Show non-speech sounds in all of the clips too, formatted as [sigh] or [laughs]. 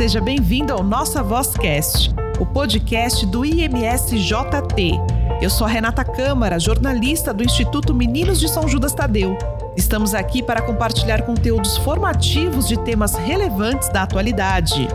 Seja bem-vindo ao Nossa Vozcast, o podcast do IMSJT. Eu sou Renata Câmara, jornalista do Instituto Meninos de São Judas Tadeu. Estamos aqui para compartilhar conteúdos formativos de temas relevantes da atualidade.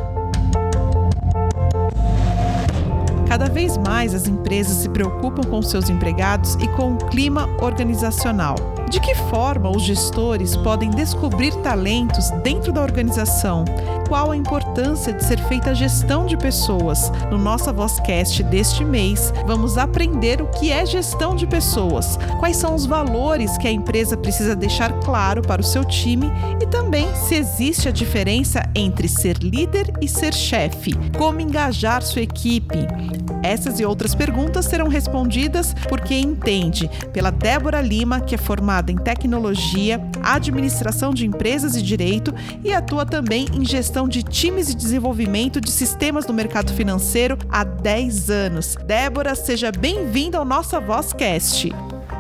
Cada vez mais as empresas se preocupam com seus empregados e com o clima organizacional. De que forma os gestores podem descobrir talentos dentro da organização? Qual a importância de ser feita a gestão de pessoas? No nossa Vozcast deste mês, vamos aprender o que é gestão de pessoas, quais são os valores que a empresa precisa deixar claro para o seu time e também se existe a diferença entre ser líder e ser chefe, como engajar sua equipe. Essas e outras perguntas serão respondidas por quem entende, pela Débora Lima, que é formada em tecnologia, administração de empresas e direito e atua também em gestão de times e desenvolvimento de sistemas no mercado financeiro há 10 anos. Débora, seja bem-vinda ao Nossa Vozcast.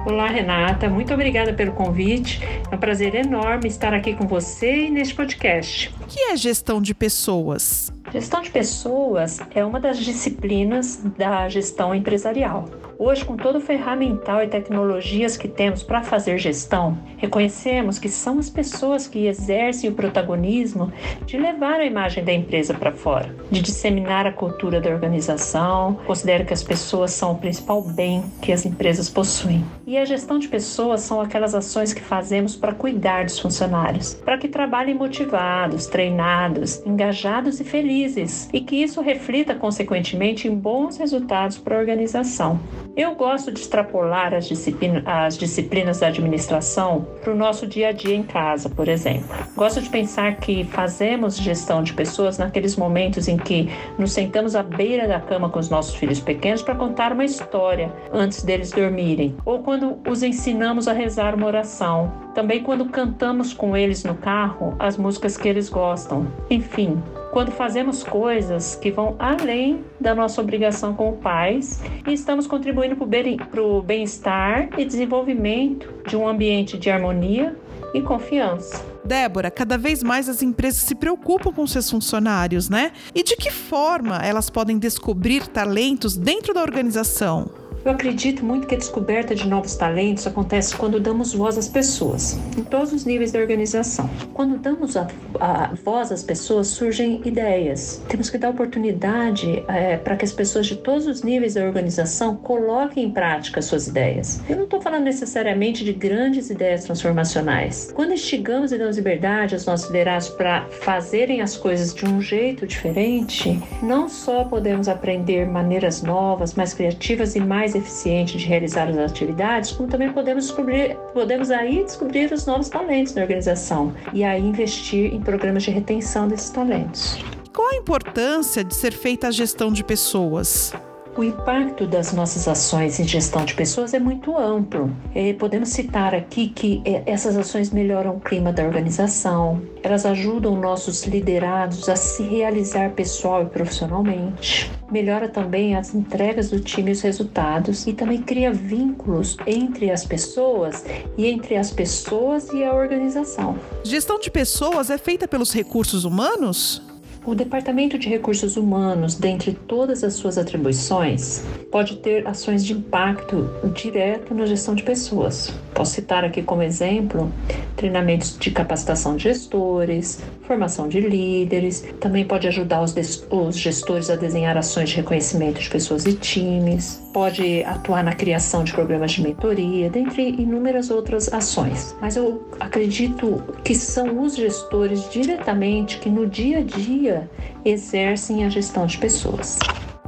Olá, Renata. Muito obrigada pelo convite. É um prazer enorme estar aqui com você e neste podcast. O que é gestão de pessoas? Gestão de pessoas é uma das disciplinas da gestão empresarial. Hoje, com todo o ferramental e tecnologias que temos para fazer gestão, reconhecemos que são as pessoas que exercem o protagonismo de levar a imagem da empresa para fora, de disseminar a cultura da organização. Considero que as pessoas são o principal bem que as empresas possuem. E a gestão de pessoas são aquelas ações que fazemos para cuidar dos funcionários, para que trabalhem motivados, treinados, engajados e felizes, e que isso reflita consequentemente em bons resultados para a organização. Eu gosto de extrapolar as, disciplina, as disciplinas da administração para o nosso dia a dia em casa, por exemplo. Gosto de pensar que fazemos gestão de pessoas naqueles momentos em que nos sentamos à beira da cama com os nossos filhos pequenos para contar uma história antes deles dormirem, ou quando os ensinamos a rezar uma oração, também quando cantamos com eles no carro as músicas que eles gostam. Enfim, quando fazemos coisas que vão além da nossa obrigação como pais e estamos contribuindo para o bem-estar e desenvolvimento de um ambiente de harmonia e confiança. Débora, cada vez mais as empresas se preocupam com seus funcionários, né? E de que forma elas podem descobrir talentos dentro da organização? Eu acredito muito que a descoberta de novos talentos acontece quando damos voz às pessoas, em todos os níveis da organização. Quando damos a, a voz às pessoas, surgem ideias. Temos que dar oportunidade é, para que as pessoas de todos os níveis da organização coloquem em prática suas ideias. Eu não estou falando necessariamente de grandes ideias transformacionais. Quando instigamos e damos liberdade aos nossos liderados para fazerem as coisas de um jeito diferente, não só podemos aprender maneiras novas, mais criativas e mais eficiente de realizar as atividades, como também podemos descobrir, podemos aí descobrir os novos talentos na organização e aí investir em programas de retenção desses talentos. Qual a importância de ser feita a gestão de pessoas? O impacto das nossas ações em gestão de pessoas é muito amplo. É, podemos citar aqui que é, essas ações melhoram o clima da organização, elas ajudam nossos liderados a se realizar pessoal e profissionalmente, melhora também as entregas do time e os resultados e também cria vínculos entre as pessoas e entre as pessoas e a organização. Gestão de pessoas é feita pelos recursos humanos? O Departamento de Recursos Humanos, dentre todas as suas atribuições, pode ter ações de impacto direto na gestão de pessoas. Posso citar aqui como exemplo treinamentos de capacitação de gestores, formação de líderes, também pode ajudar os, os gestores a desenhar ações de reconhecimento de pessoas e times, pode atuar na criação de programas de mentoria, dentre inúmeras outras ações. Mas eu acredito que são os gestores diretamente que no dia a dia exercem a gestão de pessoas.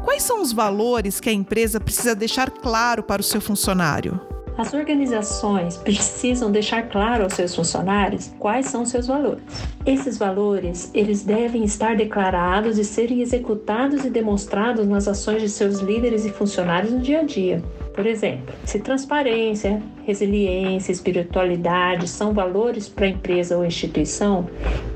Quais são os valores que a empresa precisa deixar claro para o seu funcionário? As organizações precisam deixar claro aos seus funcionários quais são seus valores. Esses valores, eles devem estar declarados e serem executados e demonstrados nas ações de seus líderes e funcionários no dia a dia. Por exemplo, se transparência, resiliência, espiritualidade são valores para a empresa ou instituição,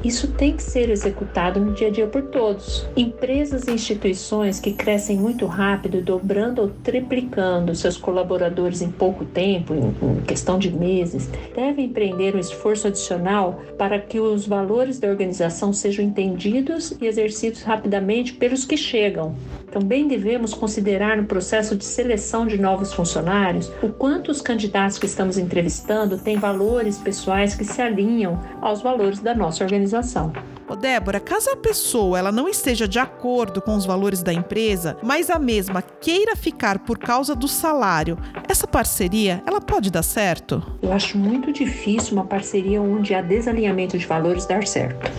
isso tem que ser executado no dia a dia por todos. Empresas e instituições que crescem muito rápido, dobrando ou triplicando seus colaboradores em pouco tempo, em questão de meses, devem empreender um esforço adicional para que os valores da organização sejam entendidos e exercidos rapidamente pelos que chegam. Também devemos considerar no processo de seleção de novos funcionários o quanto os candidatos que estamos entrevistando têm valores pessoais que se alinham aos valores da nossa organização. Ô Débora, caso a pessoa ela não esteja de acordo com os valores da empresa, mas a mesma queira ficar por causa do salário, essa parceria ela pode dar certo? Eu acho muito difícil uma parceria onde há desalinhamento de valores dar certo.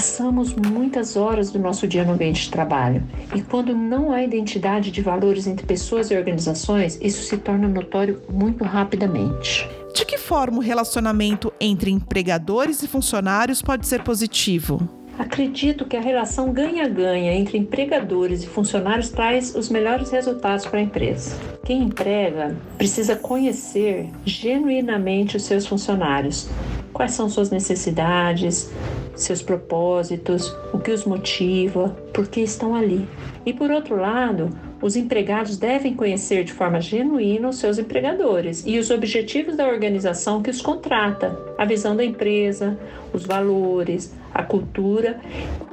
Passamos muitas horas do nosso dia no ambiente de trabalho e quando não há identidade de valores entre pessoas e organizações, isso se torna notório muito rapidamente. De que forma o relacionamento entre empregadores e funcionários pode ser positivo? Acredito que a relação ganha-ganha entre empregadores e funcionários traz os melhores resultados para a empresa. Quem emprega precisa conhecer genuinamente os seus funcionários, quais são suas necessidades, seus propósitos, o que os motiva, por que estão ali. E por outro lado, os empregados devem conhecer de forma genuína os seus empregadores e os objetivos da organização que os contrata, a visão da empresa, os valores, a cultura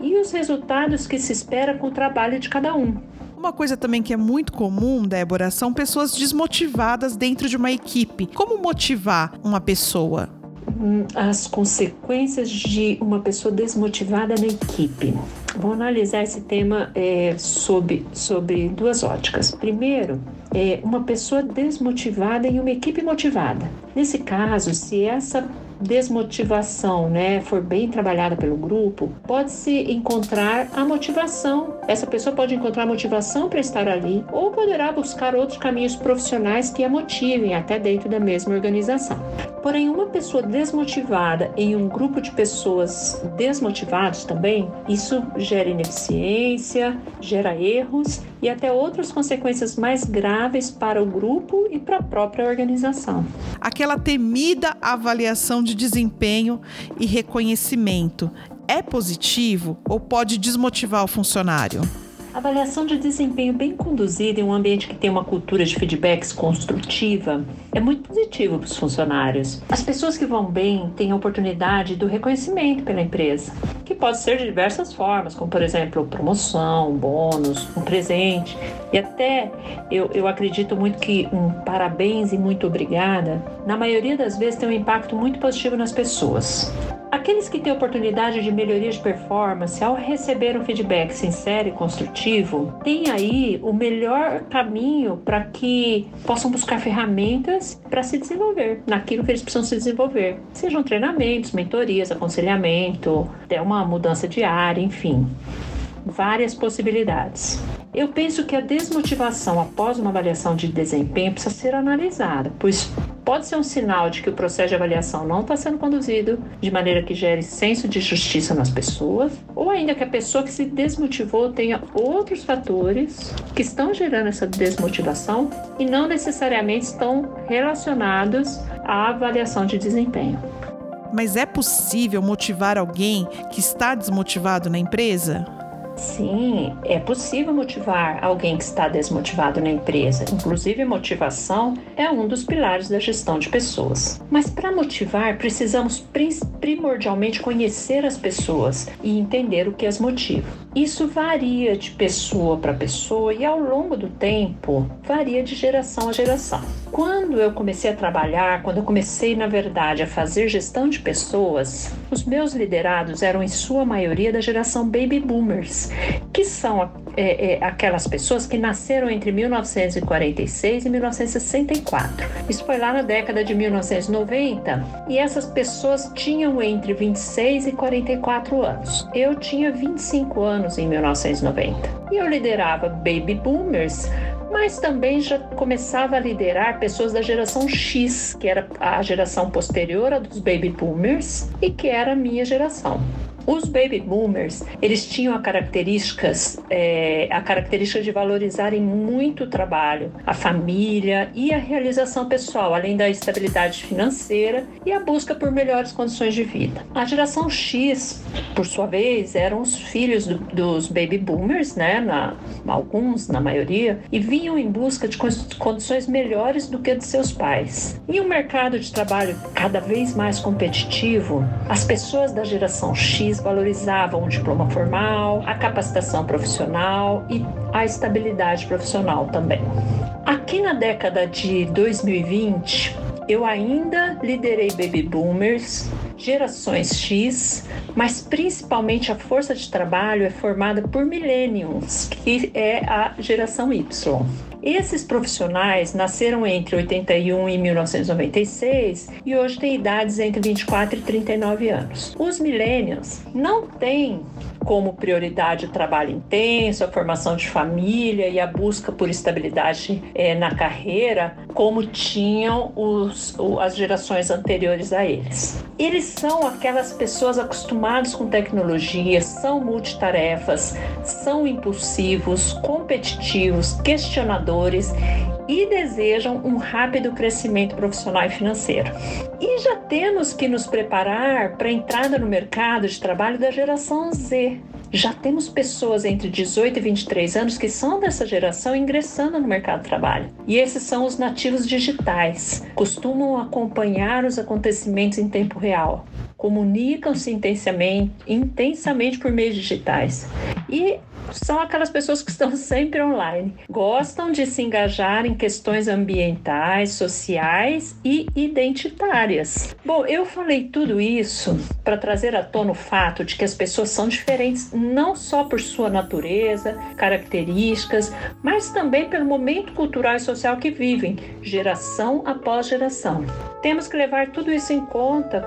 e os resultados que se espera com o trabalho de cada um. Uma coisa também que é muito comum, Débora, são pessoas desmotivadas dentro de uma equipe. Como motivar uma pessoa? As consequências de uma pessoa desmotivada na equipe. Vou analisar esse tema é, sob, sobre duas óticas. Primeiro, é uma pessoa desmotivada em uma equipe motivada. Nesse caso, se essa desmotivação, né, for bem trabalhada pelo grupo, pode-se encontrar a motivação. Essa pessoa pode encontrar motivação para estar ali ou poderá buscar outros caminhos profissionais que a motivem até dentro da mesma organização. Porém, uma pessoa desmotivada em um grupo de pessoas desmotivados também, isso gera ineficiência, gera erros e até outras consequências mais graves para o grupo e para a própria organização. Aquela temida avaliação de desempenho e reconhecimento é positivo ou pode desmotivar o funcionário? Avaliação de desempenho bem conduzida em um ambiente que tem uma cultura de feedbacks construtiva é muito positivo para os funcionários. As pessoas que vão bem têm a oportunidade do reconhecimento pela empresa, que pode ser de diversas formas, como por exemplo promoção, bônus, um presente. E até eu, eu acredito muito que um parabéns e muito obrigada, na maioria das vezes, tem um impacto muito positivo nas pessoas. Aqueles que têm oportunidade de melhoria de performance, ao receber um feedback sincero e construtivo, têm aí o melhor caminho para que possam buscar ferramentas para se desenvolver naquilo que eles precisam se desenvolver. Sejam treinamentos, mentorias, aconselhamento, até uma mudança de área, enfim várias possibilidades. Eu penso que a desmotivação após uma avaliação de desempenho precisa ser analisada, pois pode ser um sinal de que o processo de avaliação não está sendo conduzido de maneira que gere senso de justiça nas pessoas, ou ainda que a pessoa que se desmotivou tenha outros fatores que estão gerando essa desmotivação e não necessariamente estão relacionados à avaliação de desempenho. Mas é possível motivar alguém que está desmotivado na empresa? Sim, é possível motivar alguém que está desmotivado na empresa. Inclusive, motivação é um dos pilares da gestão de pessoas. Mas para motivar, precisamos primordialmente conhecer as pessoas e entender o que as motiva. Isso varia de pessoa para pessoa e ao longo do tempo varia de geração a geração. Quando eu comecei a trabalhar, quando eu comecei, na verdade, a fazer gestão de pessoas, os meus liderados eram em sua maioria da geração baby boomers, que são é, é, aquelas pessoas que nasceram entre 1946 e 1964. Isso foi lá na década de 1990 e essas pessoas tinham entre 26 e 44 anos. Eu tinha 25 anos em 1990 e eu liderava baby boomers mas também já começava a liderar pessoas da geração X, que era a geração posterior à dos baby boomers e que era a minha geração. Os baby boomers, eles tinham a características, é, a característica de valorizarem muito o trabalho, a família e a realização pessoal, além da estabilidade financeira e a busca por melhores condições de vida. A geração X, por sua vez, eram os filhos do, dos baby boomers, né, na, alguns, na maioria, e vinham em busca de condições melhores do que de seus pais. Em um mercado de trabalho cada vez mais competitivo, as pessoas da geração X valorizavam o diploma formal, a capacitação profissional e a estabilidade profissional também. Aqui na década de 2020, eu ainda liderei baby boomers, gerações X, mas principalmente a força de trabalho é formada por millennials, que é a geração Y. Esses profissionais nasceram entre 81 e 1996 e hoje têm idades entre 24 e 39 anos. Os millennials não têm como prioridade o trabalho intenso, a formação de família e a busca por estabilidade é, na carreira, como tinham os, as gerações anteriores a eles. Eles são aquelas pessoas acostumadas com tecnologia, são multitarefas, são impulsivos, competitivos, questionadores e desejam um rápido crescimento profissional e financeiro. E já temos que nos preparar para a entrada no mercado de trabalho da geração Z. Já temos pessoas entre 18 e 23 anos que são dessa geração ingressando no mercado de trabalho. E esses são os nativos digitais. Costumam acompanhar os acontecimentos em tempo real comunicam-se intensamente, intensamente por meios digitais. E são aquelas pessoas que estão [laughs] sempre online. Gostam de se engajar em questões ambientais, sociais e identitárias. Bom, eu falei tudo isso para trazer à tona o fato de que as pessoas são diferentes não só por sua natureza, características, mas também pelo momento cultural e social que vivem, geração após geração. Temos que levar tudo isso em conta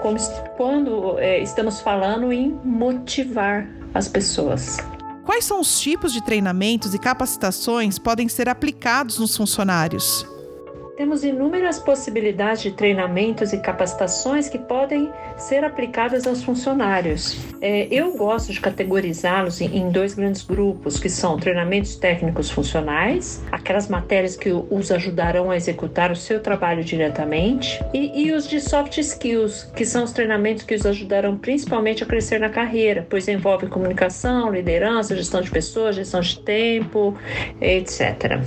quando é, estamos falando em motivar as pessoas. Quais são os tipos de treinamentos e capacitações podem ser aplicados nos funcionários? Temos inúmeras possibilidades de treinamentos e capacitações que podem ser aplicadas aos funcionários. É, eu gosto de categorizá-los em, dois grandes grupos, que são treinamentos técnicos funcionais, aquelas matérias que os ajudarão a executar o seu trabalho diretamente, e, e os de soft skills, que são os treinamentos que os ajudarão principalmente a crescer na carreira, pois envolve comunicação, liderança, gestão de pessoas, gestão de tempo, etc.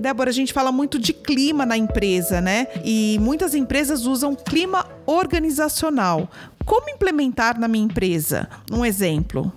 Débora, a gente fala muito de clima na empresa, né? E muitas empresas usam clima organizacional. Como implementar na minha empresa? Um exemplo.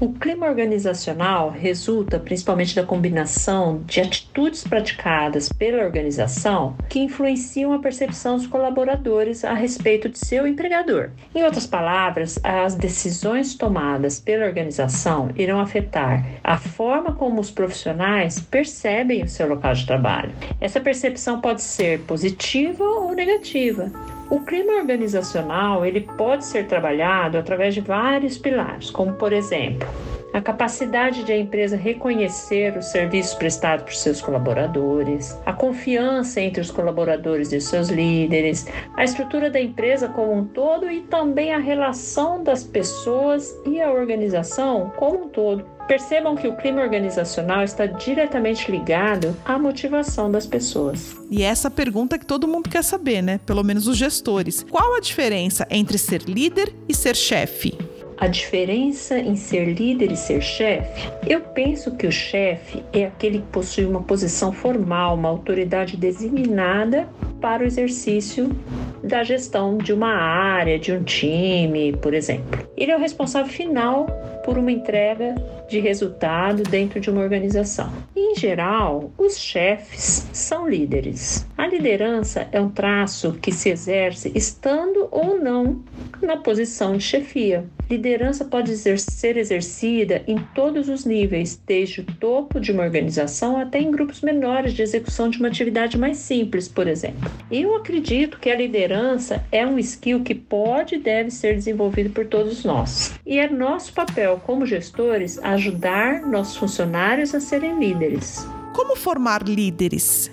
O clima organizacional resulta principalmente da combinação de atitudes praticadas pela organização que influenciam a percepção dos colaboradores a respeito de seu empregador. Em outras palavras, as decisões tomadas pela organização irão afetar a forma como os profissionais percebem o seu local de trabalho. Essa percepção pode ser positiva ou negativa. O clima organizacional ele pode ser trabalhado através de vários pilares, como por exemplo a capacidade de a empresa reconhecer os serviços prestados por seus colaboradores, a confiança entre os colaboradores e seus líderes, a estrutura da empresa como um todo e também a relação das pessoas e a organização como um todo. Percebam que o clima organizacional está diretamente ligado à motivação das pessoas. E essa pergunta que todo mundo quer saber, né? Pelo menos os gestores. Qual a diferença entre ser líder e ser chefe? A diferença em ser líder e ser chefe? Eu penso que o chefe é aquele que possui uma posição formal, uma autoridade designada para o exercício da gestão de uma área, de um time, por exemplo. Ele é o responsável final por uma entrega de resultado dentro de uma organização. Em geral, os chefes são líderes. A liderança é um traço que se exerce estando ou não na posição de chefia. Liderança pode ser exercida em todos os níveis, desde o topo de uma organização até em grupos menores de execução de uma atividade mais simples, por exemplo. Eu acredito que a liderança é um skill que pode e deve ser desenvolvido por todos nós. E é nosso papel como gestores ajudar nossos funcionários a serem líderes. Como formar líderes?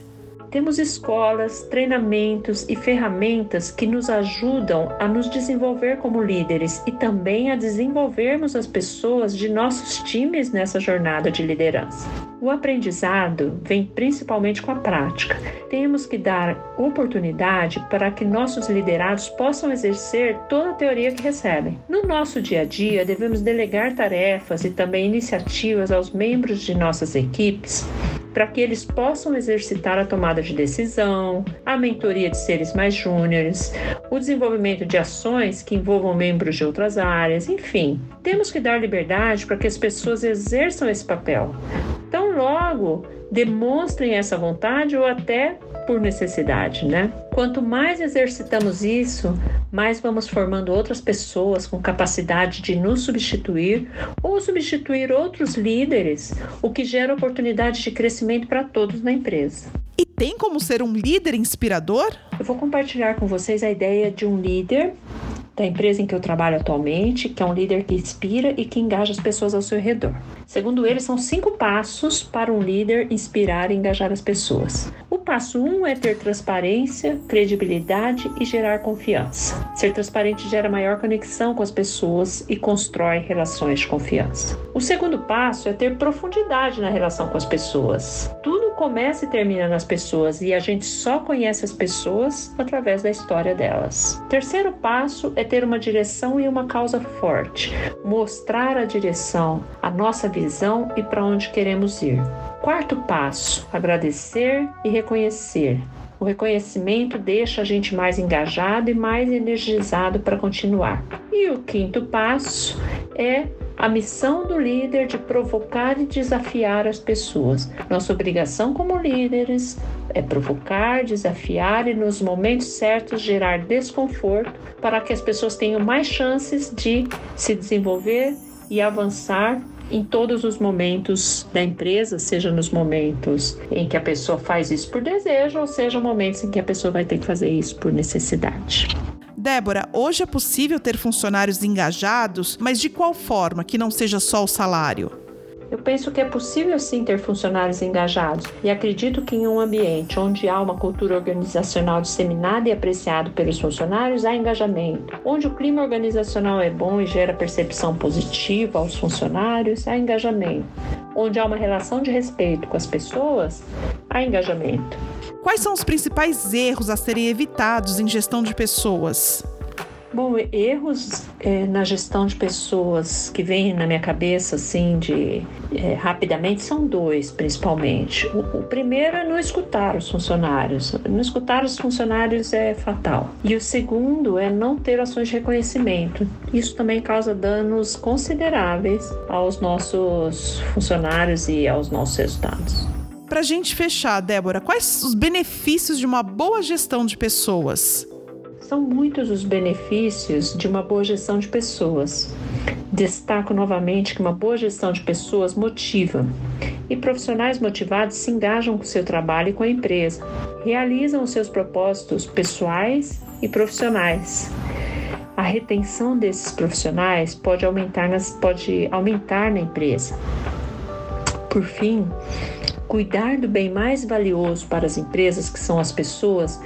Temos escolas, treinamentos e ferramentas que nos ajudam a nos desenvolver como líderes e também a desenvolvermos as pessoas de nossos times nessa jornada de liderança. O aprendizado vem principalmente com a prática. Temos que dar oportunidade para que nossos liderados possam exercer toda a teoria que recebem. No nosso dia a dia, devemos delegar tarefas e também iniciativas aos membros de nossas equipes para que eles possam exercitar a tomada de decisão, a mentoria de seres mais júniores, o desenvolvimento de ações que envolvam membros de outras áreas, enfim. Temos que dar liberdade para que as pessoas exerçam esse papel. Tão logo demonstrem essa vontade ou até por necessidade, né? Quanto mais exercitamos isso, mais vamos formando outras pessoas com capacidade de nos substituir ou substituir outros líderes, o que gera oportunidade de crescimento para todos na empresa. E tem como ser um líder inspirador? Eu vou compartilhar com vocês a ideia de um líder da empresa em que eu trabalho atualmente, que é um líder que inspira e que engaja as pessoas ao seu redor. Segundo ele, são cinco passos para um líder inspirar e engajar as pessoas. O passo um é ter transparência, credibilidade e gerar confiança. Ser transparente gera maior conexão com as pessoas e constrói relações de confiança. O segundo passo é ter profundidade na relação com as pessoas. Tudo começa e termina nas pessoas e a gente só conhece as pessoas através da história delas. Terceiro passo é ter uma direção e uma causa forte, mostrar a direção, a nossa visão e para onde queremos ir. Quarto passo: agradecer e reconhecer. O reconhecimento deixa a gente mais engajado e mais energizado para continuar. E o quinto passo é a missão do líder de provocar e desafiar as pessoas. Nossa obrigação como líderes é provocar, desafiar e, nos momentos certos, gerar desconforto para que as pessoas tenham mais chances de se desenvolver e avançar em todos os momentos da empresa, seja nos momentos em que a pessoa faz isso por desejo, ou seja, momentos em que a pessoa vai ter que fazer isso por necessidade. Débora, hoje é possível ter funcionários engajados, mas de qual forma que não seja só o salário? Eu penso que é possível sim ter funcionários engajados e acredito que em um ambiente onde há uma cultura organizacional disseminada e apreciada pelos funcionários, há engajamento. Onde o clima organizacional é bom e gera percepção positiva aos funcionários, há engajamento. Onde há uma relação de respeito com as pessoas, há engajamento. Quais são os principais erros a serem evitados em gestão de pessoas? Bom, erros é, na gestão de pessoas que vêm na minha cabeça, assim, de é, rapidamente, são dois, principalmente. O, o, primeiro é não escutar os funcionários. Não escutar os funcionários é fatal. E o segundo é não ter ações de reconhecimento. Isso também causa danos consideráveis aos nossos funcionários e aos nossos resultados. Para gente fechar, Débora, quais os benefícios de uma boa gestão de pessoas? São muitos os benefícios de uma boa gestão de pessoas. Destaco novamente que uma boa gestão de pessoas motiva e profissionais motivados se engajam com seu trabalho e com a empresa, realizam os seus propósitos pessoais e profissionais. A retenção desses profissionais pode aumentar, nas, pode aumentar na empresa. Por fim, Cuidar do bem mais valioso para as empresas, que são as pessoas,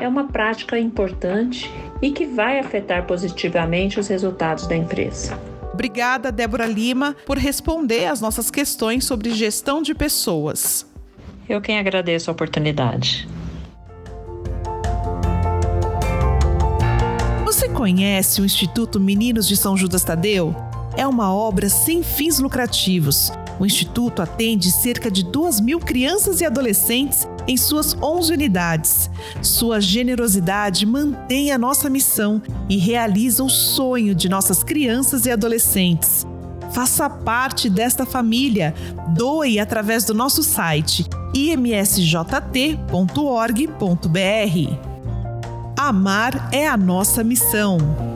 é uma prática importante e que vai afetar positivamente os resultados da empresa. Obrigada, Débora Lima, por responder às nossas questões sobre gestão de pessoas. Eu quem agradeço a oportunidade. Você conhece o Instituto Meninos de São Judas Tadeu? É uma obra sem fins lucrativos o Instituto atende cerca de 2 mil crianças e adolescentes em suas 11 unidades. Sua generosidade mantém a nossa missão e realiza o sonho de nossas crianças e adolescentes. Faça parte desta família. Doe através do nosso site imsjt.org.br. Amar é a nossa missão.